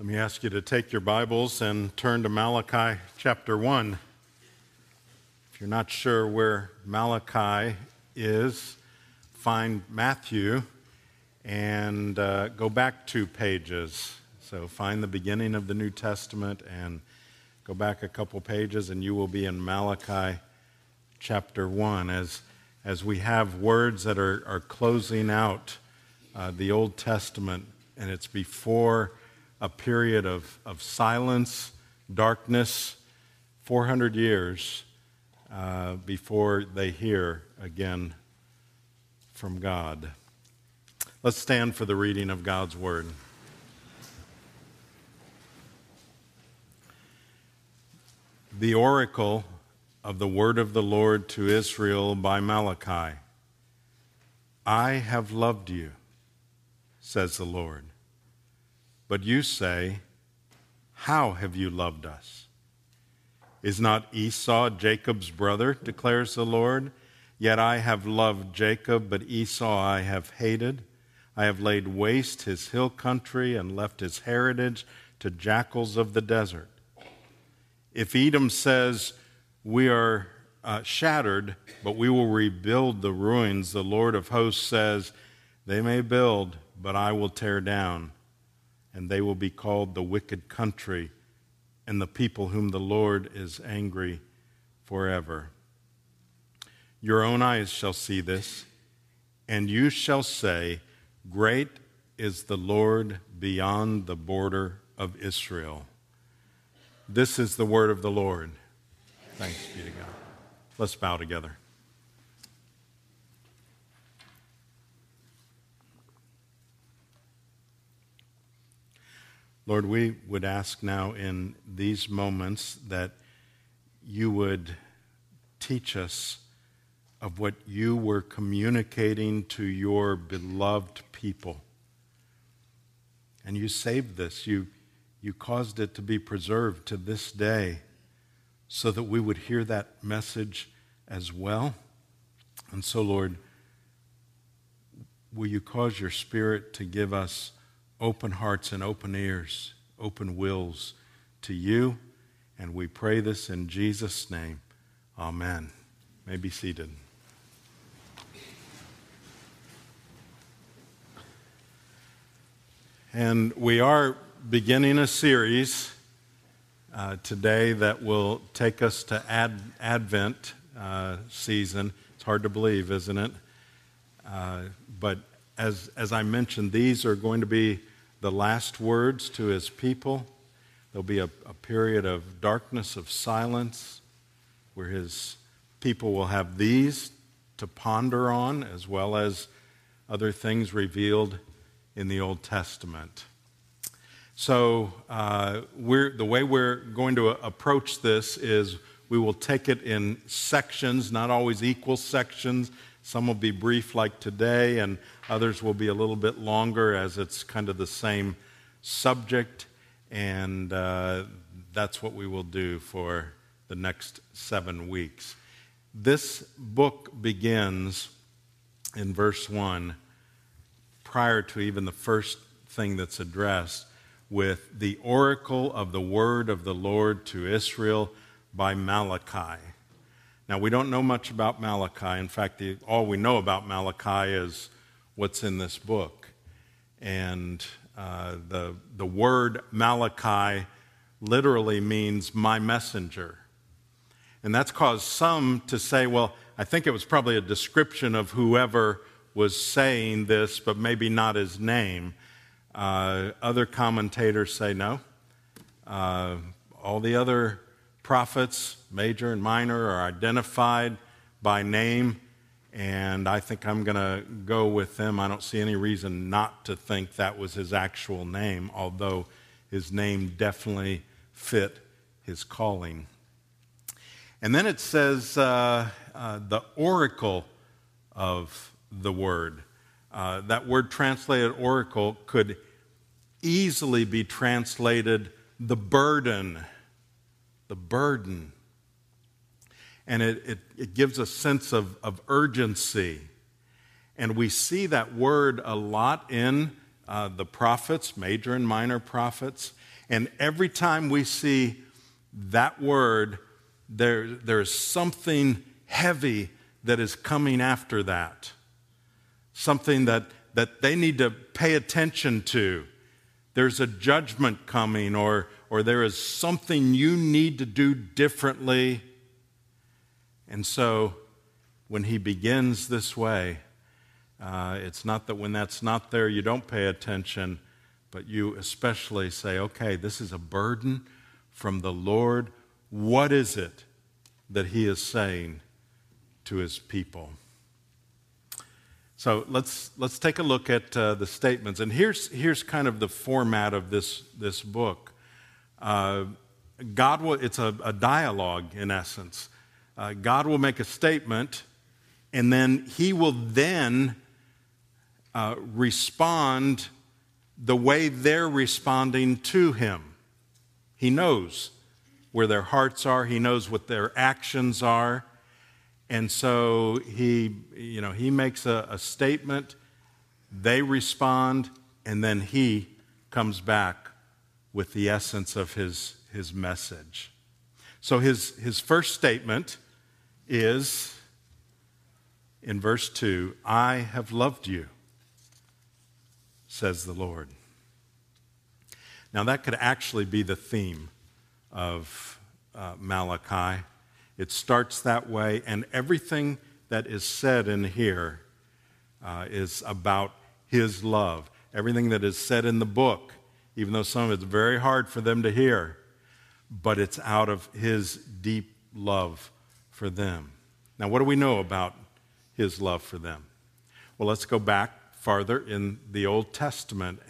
Let me ask you to take your Bibles and turn to Malachi chapter 1. If you're not sure where Malachi is, find Matthew and uh, go back two pages. So find the beginning of the New Testament and go back a couple pages, and you will be in Malachi chapter 1 as, as we have words that are, are closing out uh, the Old Testament, and it's before a period of, of silence, darkness, 400 years uh, before they hear again from God. Let's stand for the reading of God's Word. The oracle of the word of the Lord to Israel by Malachi I have loved you, says the Lord. But you say, How have you loved us? Is not Esau Jacob's brother, declares the Lord? Yet I have loved Jacob, but Esau I have hated. I have laid waste his hill country and left his heritage to jackals of the desert. If Edom says, We are uh, shattered, but we will rebuild the ruins, the Lord of hosts says, They may build, but I will tear down and they will be called the wicked country and the people whom the Lord is angry forever. Your own eyes shall see this, and you shall say, Great is the Lord beyond the border of Israel. This is the word of the Lord. Thanks be to God. Let's bow together. Lord, we would ask now in these moments that you would teach us of what you were communicating to your beloved people. And you saved this. You, you caused it to be preserved to this day so that we would hear that message as well. And so, Lord, will you cause your Spirit to give us open hearts and open ears, open wills to you. And we pray this in Jesus' name. Amen. May be seated. And we are beginning a series uh, today that will take us to Ad- Advent uh, season. It's hard to believe, isn't it? Uh, but as, as I mentioned, these are going to be the last words to his people. There'll be a, a period of darkness, of silence, where his people will have these to ponder on, as well as other things revealed in the Old Testament. So, uh, the way we're going to approach this is we will take it in sections, not always equal sections. Some will be brief, like today, and others will be a little bit longer as it's kind of the same subject. And uh, that's what we will do for the next seven weeks. This book begins in verse 1, prior to even the first thing that's addressed, with the oracle of the word of the Lord to Israel by Malachi. Now, we don't know much about Malachi. In fact, the, all we know about Malachi is what's in this book. And uh, the, the word Malachi literally means my messenger. And that's caused some to say, well, I think it was probably a description of whoever was saying this, but maybe not his name. Uh, other commentators say no. Uh, all the other prophets, major and minor, are identified by name, and I think I'm going to go with them. I don't see any reason not to think that was his actual name, although his name definitely fit his calling. And then it says uh, uh, the oracle of the word. Uh, that word translated oracle could easily be translated the burden the burden. And it, it, it gives a sense of, of urgency. And we see that word a lot in uh, the prophets, major and minor prophets. And every time we see that word, there, there's something heavy that is coming after that. Something that, that they need to pay attention to. There's a judgment coming, or, or there is something you need to do differently. And so, when he begins this way, uh, it's not that when that's not there, you don't pay attention, but you especially say, okay, this is a burden from the Lord. What is it that he is saying to his people? So let's, let's take a look at uh, the statements. And here's, here's kind of the format of this, this book. Uh, God will, it's a, a, dialogue in essence. Uh, God will make a statement, and then he will then uh, respond the way they're responding to him. He knows where their hearts are, he knows what their actions are. And so he, you know, he makes a, a statement, they respond, and then he comes back with the essence of his, his message. So his, his first statement is in verse 2 I have loved you says the Lord. Now, that could actually be the theme of uh, Malachi. It starts that way, and everything that is said in here uh, is about His love. Everything that is said in the book, even though some of it's very hard for them to hear, but it's out of His deep love for them. Now, what do we know about His love for them? Well, let's go back farther in the Old Testament.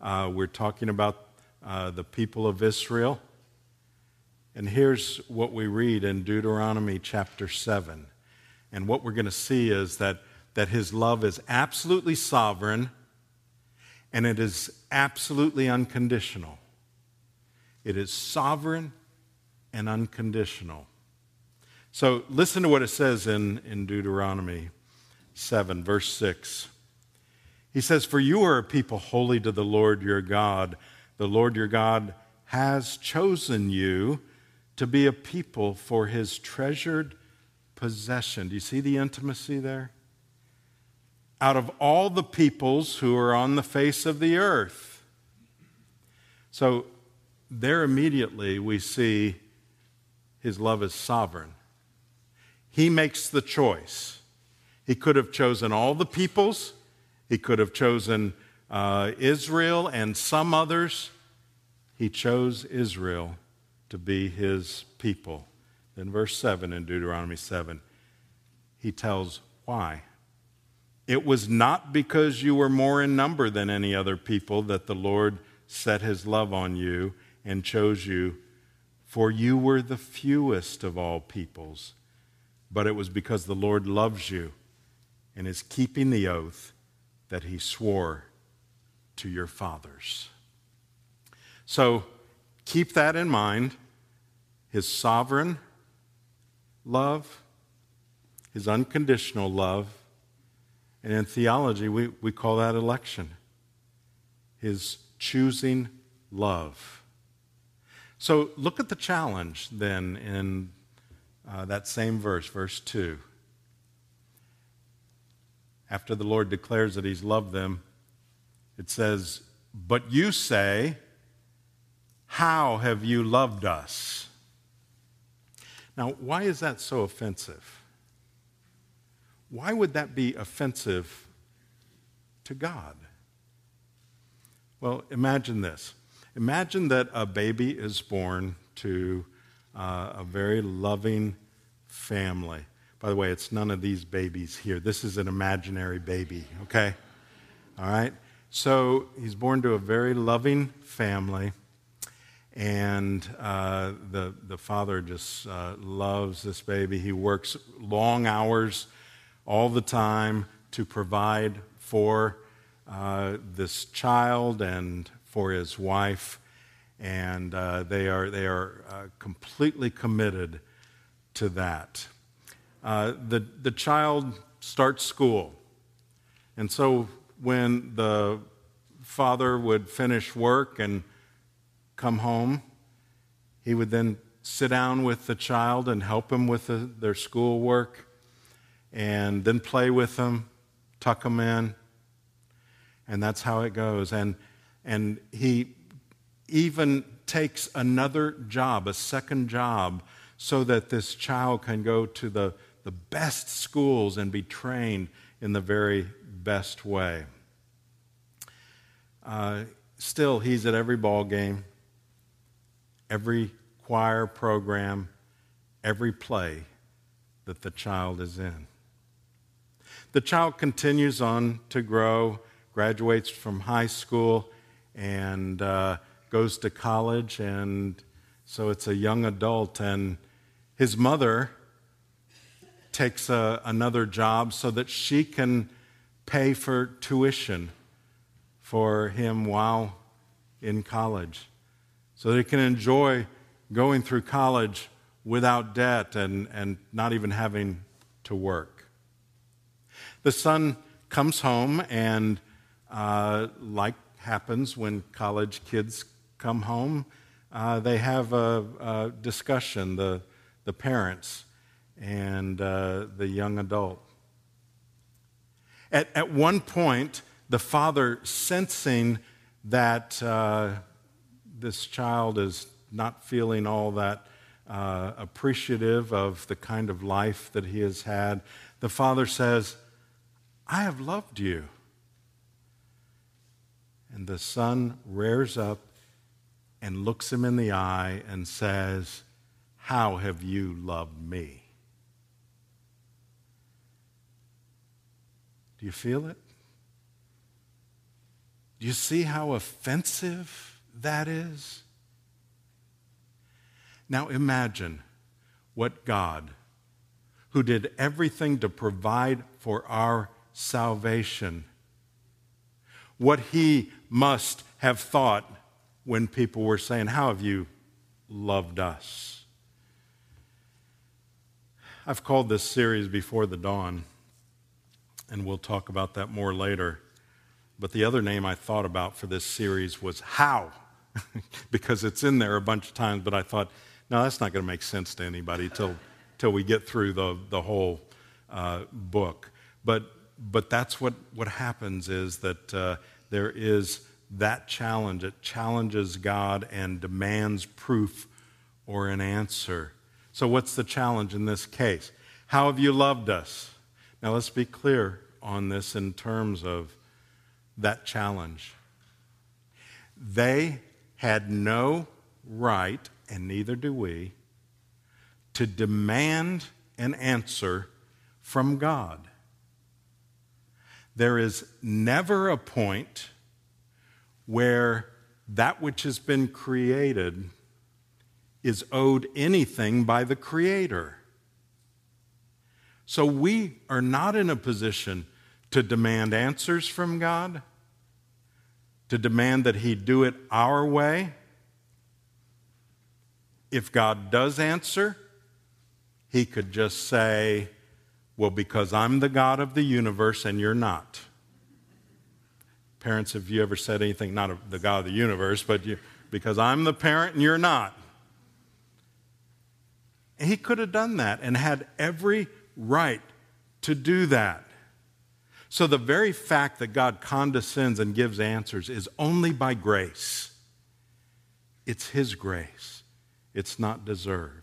Uh, we're talking about uh, the people of Israel. And here's what we read in Deuteronomy chapter 7. And what we're going to see is that, that his love is absolutely sovereign and it is absolutely unconditional. It is sovereign and unconditional. So listen to what it says in, in Deuteronomy 7, verse 6. He says, For you are a people holy to the Lord your God. The Lord your God has chosen you to be a people for his treasured possession. Do you see the intimacy there? Out of all the peoples who are on the face of the earth. So, there immediately we see his love is sovereign. He makes the choice. He could have chosen all the peoples he could have chosen uh, Israel and some others. He chose Israel to be his people. Then, verse 7 in Deuteronomy 7, he tells why. It was not because you were more in number than any other people that the Lord set his love on you and chose you, for you were the fewest of all peoples. But it was because the Lord loves you and is keeping the oath that he swore to your fathers. So keep that in mind his sovereign love, his unconditional love, and in theology, we, we call that election. His choosing love. So look at the challenge then in uh, that same verse, verse 2 after the Lord declares that He's loved them, it says, But you say, How have you loved us? Now, why is that so offensive? Why would that be offensive to God? Well, imagine this. Imagine that a baby is born to uh, a very loving family. By the way, it's none of these babies here. This is an imaginary baby, okay? All right? So he's born to a very loving family, and uh, the, the father just uh, loves this baby. He works long hours all the time to provide for uh, this child and for his wife, and uh, they are, they are uh, completely committed to that. Uh, the, the child starts school. And so when the father would finish work and come home, he would then sit down with the child and help him with the, their schoolwork, and then play with them, tuck them in, and that's how it goes. And, and he even takes another job, a second job, so that this child can go to the, the best schools and be trained in the very best way. Uh, still, he's at every ball game, every choir program, every play that the child is in. The child continues on to grow, graduates from high school, and uh, goes to college, and so it's a young adult. And his mother takes a, another job so that she can pay for tuition for him while in college, so that he can enjoy going through college without debt and, and not even having to work. The son comes home, and uh, like happens when college kids come home, uh, they have a, a, discussion, the, the parents and uh, the young adult. At, at one point, the father, sensing that uh, this child is not feeling all that uh, appreciative of the kind of life that he has had, the father says, I have loved you. And the son rears up and looks him in the eye and says, How have you loved me? Do you feel it? Do you see how offensive that is? Now imagine what God, who did everything to provide for our salvation. What he must have thought when people were saying, How have you loved us? I've called this series Before the Dawn, and we'll talk about that more later. But the other name I thought about for this series was How, because it's in there a bunch of times, but I thought, no, that's not going to make sense to anybody till, till we get through the, the whole uh, book. But but that's what, what happens is that uh, there is that challenge. It challenges God and demands proof or an answer. So, what's the challenge in this case? How have you loved us? Now, let's be clear on this in terms of that challenge. They had no right, and neither do we, to demand an answer from God. There is never a point where that which has been created is owed anything by the Creator. So we are not in a position to demand answers from God, to demand that He do it our way. If God does answer, He could just say, well, because I'm the God of the universe and you're not. Parents, have you ever said anything, not the God of the universe, but you, because I'm the parent and you're not? He could have done that and had every right to do that. So, the very fact that God condescends and gives answers is only by grace. It's His grace, it's not deserved.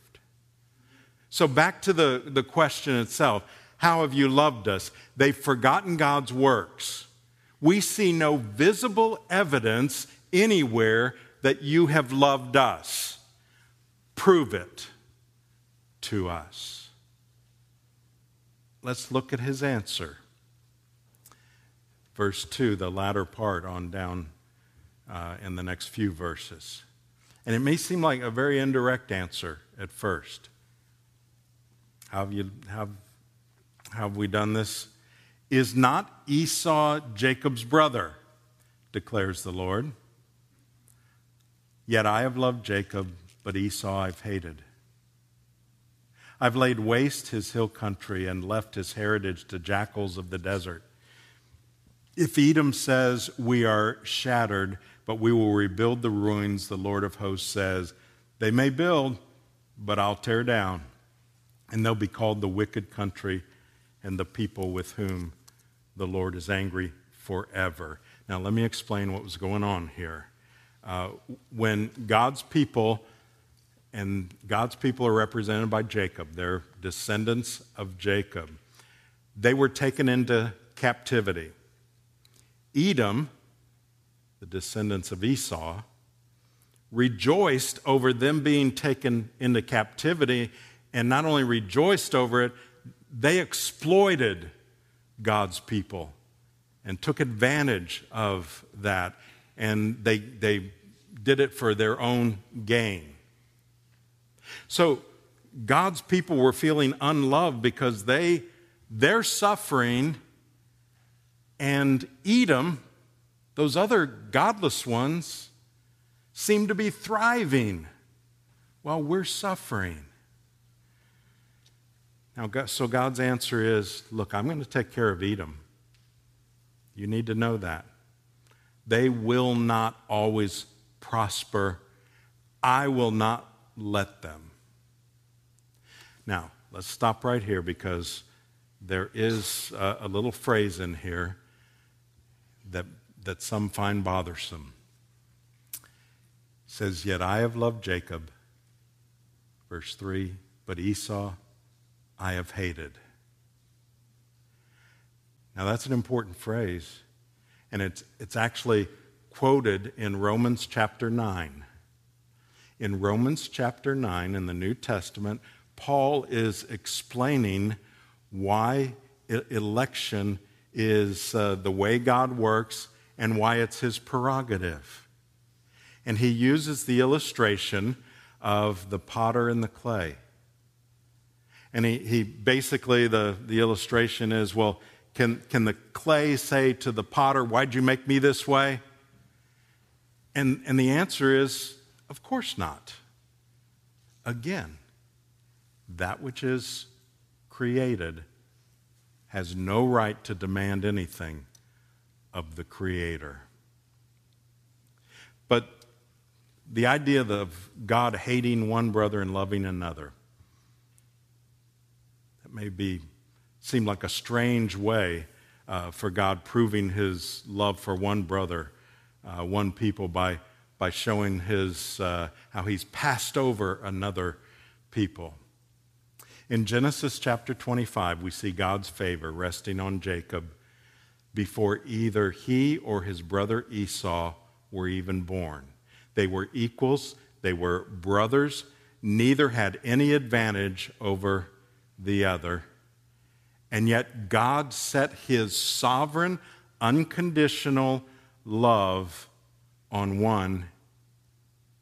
So, back to the, the question itself how have you loved us? They've forgotten God's works. We see no visible evidence anywhere that you have loved us. Prove it to us. Let's look at his answer. Verse 2, the latter part on down uh, in the next few verses. And it may seem like a very indirect answer at first. Have you, how have we done this? Is not Esau Jacob's brother, declares the Lord. Yet I have loved Jacob, but Esau I've hated. I've laid waste his hill country and left his heritage to jackals of the desert. If Edom says, We are shattered, but we will rebuild the ruins, the Lord of hosts says, They may build, but I'll tear down. And they'll be called the wicked country and the people with whom the Lord is angry forever. Now, let me explain what was going on here. Uh, when God's people, and God's people are represented by Jacob, they're descendants of Jacob, they were taken into captivity. Edom, the descendants of Esau, rejoiced over them being taken into captivity, and not only rejoiced over it, they exploited God's people and took advantage of that, and they, they did it for their own gain. So God's people were feeling unloved because they, they're suffering, and Edom, those other godless ones, seem to be thriving while we're suffering. Now, so God's answer is look, I'm going to take care of Edom. You need to know that. They will not always prosper. I will not let them. Now, let's stop right here because there is a, a little phrase in here that, that some find bothersome. It says, Yet I have loved Jacob, verse 3, but Esau I have hated. Now, that's an important phrase, and it's, it's actually quoted in Romans chapter 9. In Romans chapter 9 in the New Testament, Paul is explaining why election is uh, the way God works and why it's his prerogative. And he uses the illustration of the potter and the clay. And he, he basically, the, the illustration is well, can, can the clay say to the potter, Why'd you make me this way? And, and the answer is, Of course not. Again, that which is created has no right to demand anything of the Creator. But the idea of God hating one brother and loving another, that may be seemed like a strange way uh, for God proving his love for one brother, uh, one people, by, by showing his, uh, how he's passed over another people. In Genesis chapter 25, we see God's favor resting on Jacob before either he or his brother Esau were even born. They were equals, they were brothers, neither had any advantage over the other. And yet, God set his sovereign, unconditional love on one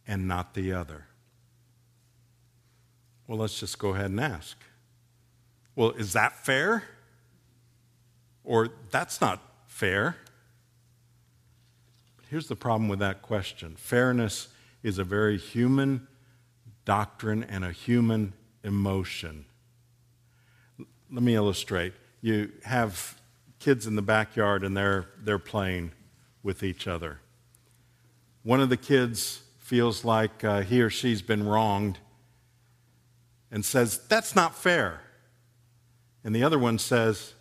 and not the other. Well, let's just go ahead and ask. Well, is that fair? Or that's not fair? Here's the problem with that question fairness is a very human doctrine and a human emotion. Let me illustrate. You have kids in the backyard and they're, they're playing with each other. One of the kids feels like uh, he or she's been wronged and says, That's not fair. And the other one says,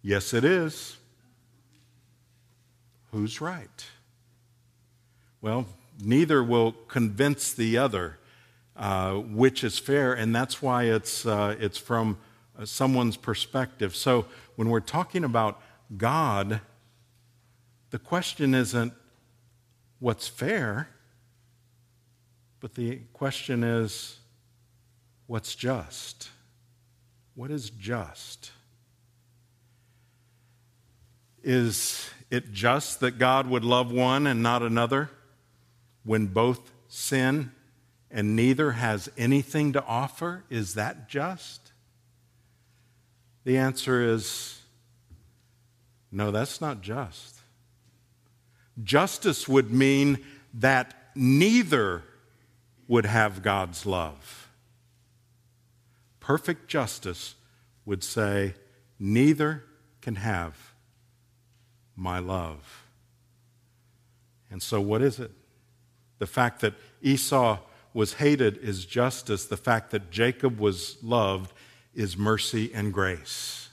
Yes, it is. Who's right? Well, neither will convince the other uh, which is fair, and that's why it's, uh, it's from Uh, someone's perspective. So when we're talking about God, the question isn't what's fair, but the question is what's just? What is just? Is it just that God would love one and not another when both sin and neither has anything to offer? Is that just? The answer is no, that's not just. Justice would mean that neither would have God's love. Perfect justice would say, neither can have my love. And so, what is it? The fact that Esau was hated is justice. The fact that Jacob was loved is mercy and grace.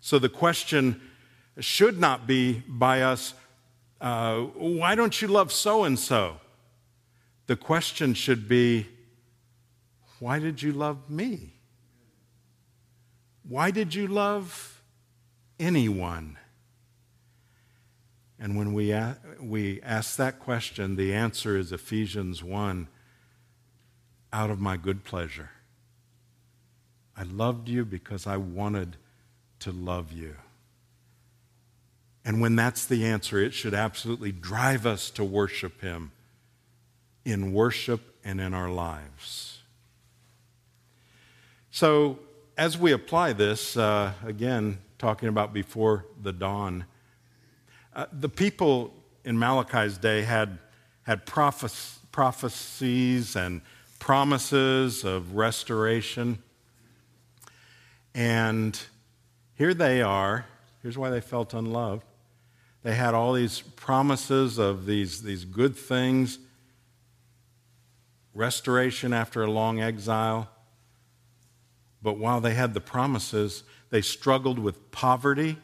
So, the question should not be by us, uh, why don't you love so and so? The question should be, why did you love me? Why did you love anyone? And when we, a- we ask that question, the answer is Ephesians 1 out of my good pleasure. I loved you because I wanted to love you. And when that's the answer, it should absolutely drive us to worship Him in worship and in our lives. So, as we apply this, uh, again, talking about before the dawn, uh, the people in Malachi's day had, had prophes- prophecies and promises of restoration. And here they are. Here's why they felt unloved. They had all these promises of these, these good things restoration after a long exile. But while they had the promises, they struggled with poverty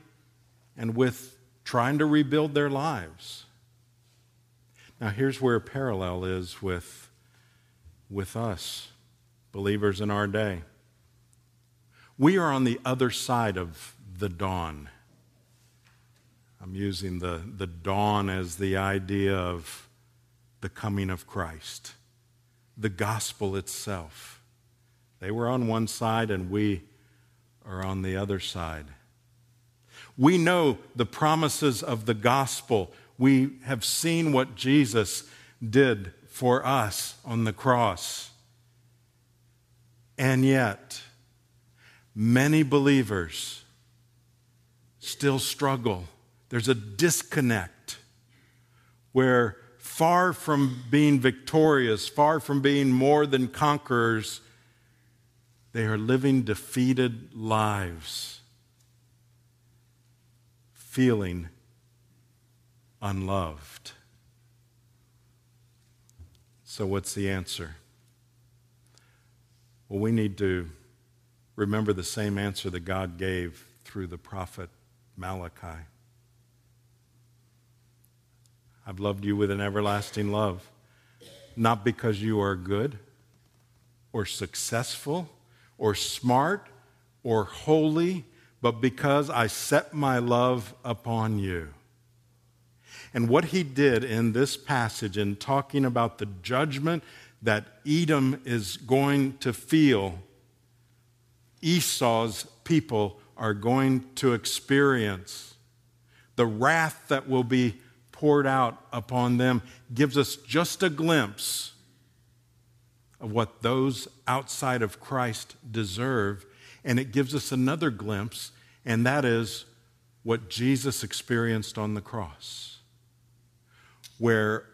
and with trying to rebuild their lives. Now, here's where a parallel is with, with us, believers in our day. We are on the other side of the dawn. I'm using the, the dawn as the idea of the coming of Christ, the gospel itself. They were on one side, and we are on the other side. We know the promises of the gospel. We have seen what Jesus did for us on the cross. And yet, many believers still struggle. There's a disconnect where, far from being victorious, far from being more than conquerors, they are living defeated lives, feeling unloved. So, what's the answer? Well, we need to remember the same answer that God gave through the prophet Malachi. I've loved you with an everlasting love, not because you are good or successful or smart or holy, but because I set my love upon you. And what he did in this passage, in talking about the judgment that Edom is going to feel, Esau's people are going to experience, the wrath that will be poured out upon them, gives us just a glimpse of what those outside of Christ deserve. And it gives us another glimpse, and that is what Jesus experienced on the cross, where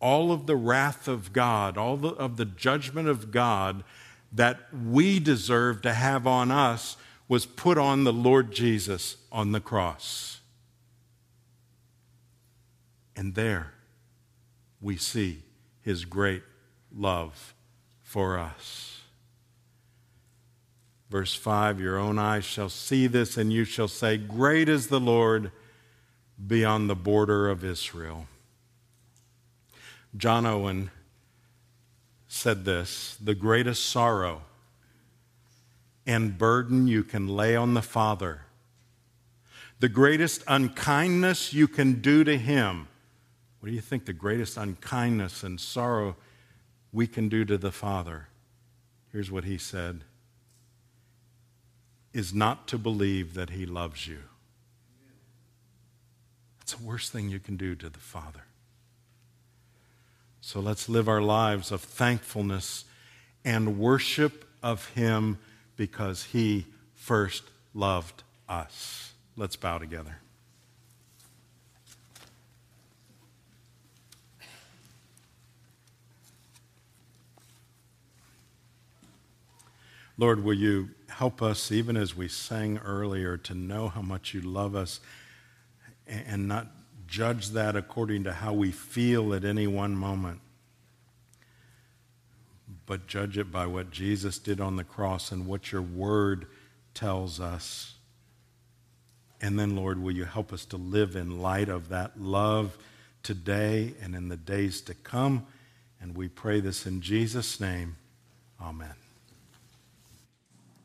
all of the wrath of God, all of the judgment of God that we deserve to have on us was put on the Lord Jesus on the cross. And there we see his great love for us. Verse 5 Your own eyes shall see this, and you shall say, Great is the Lord beyond the border of Israel. John Owen said this The greatest sorrow and burden you can lay on the Father, the greatest unkindness you can do to Him. What do you think the greatest unkindness and sorrow we can do to the Father? Here's what he said is not to believe that he loves you. That's the worst thing you can do to the Father. So let's live our lives of thankfulness and worship of him because he first loved us. Let's bow together. Lord, will you help us, even as we sang earlier, to know how much you love us and not judge that according to how we feel at any one moment, but judge it by what Jesus did on the cross and what your word tells us. And then, Lord, will you help us to live in light of that love today and in the days to come? And we pray this in Jesus' name. Amen.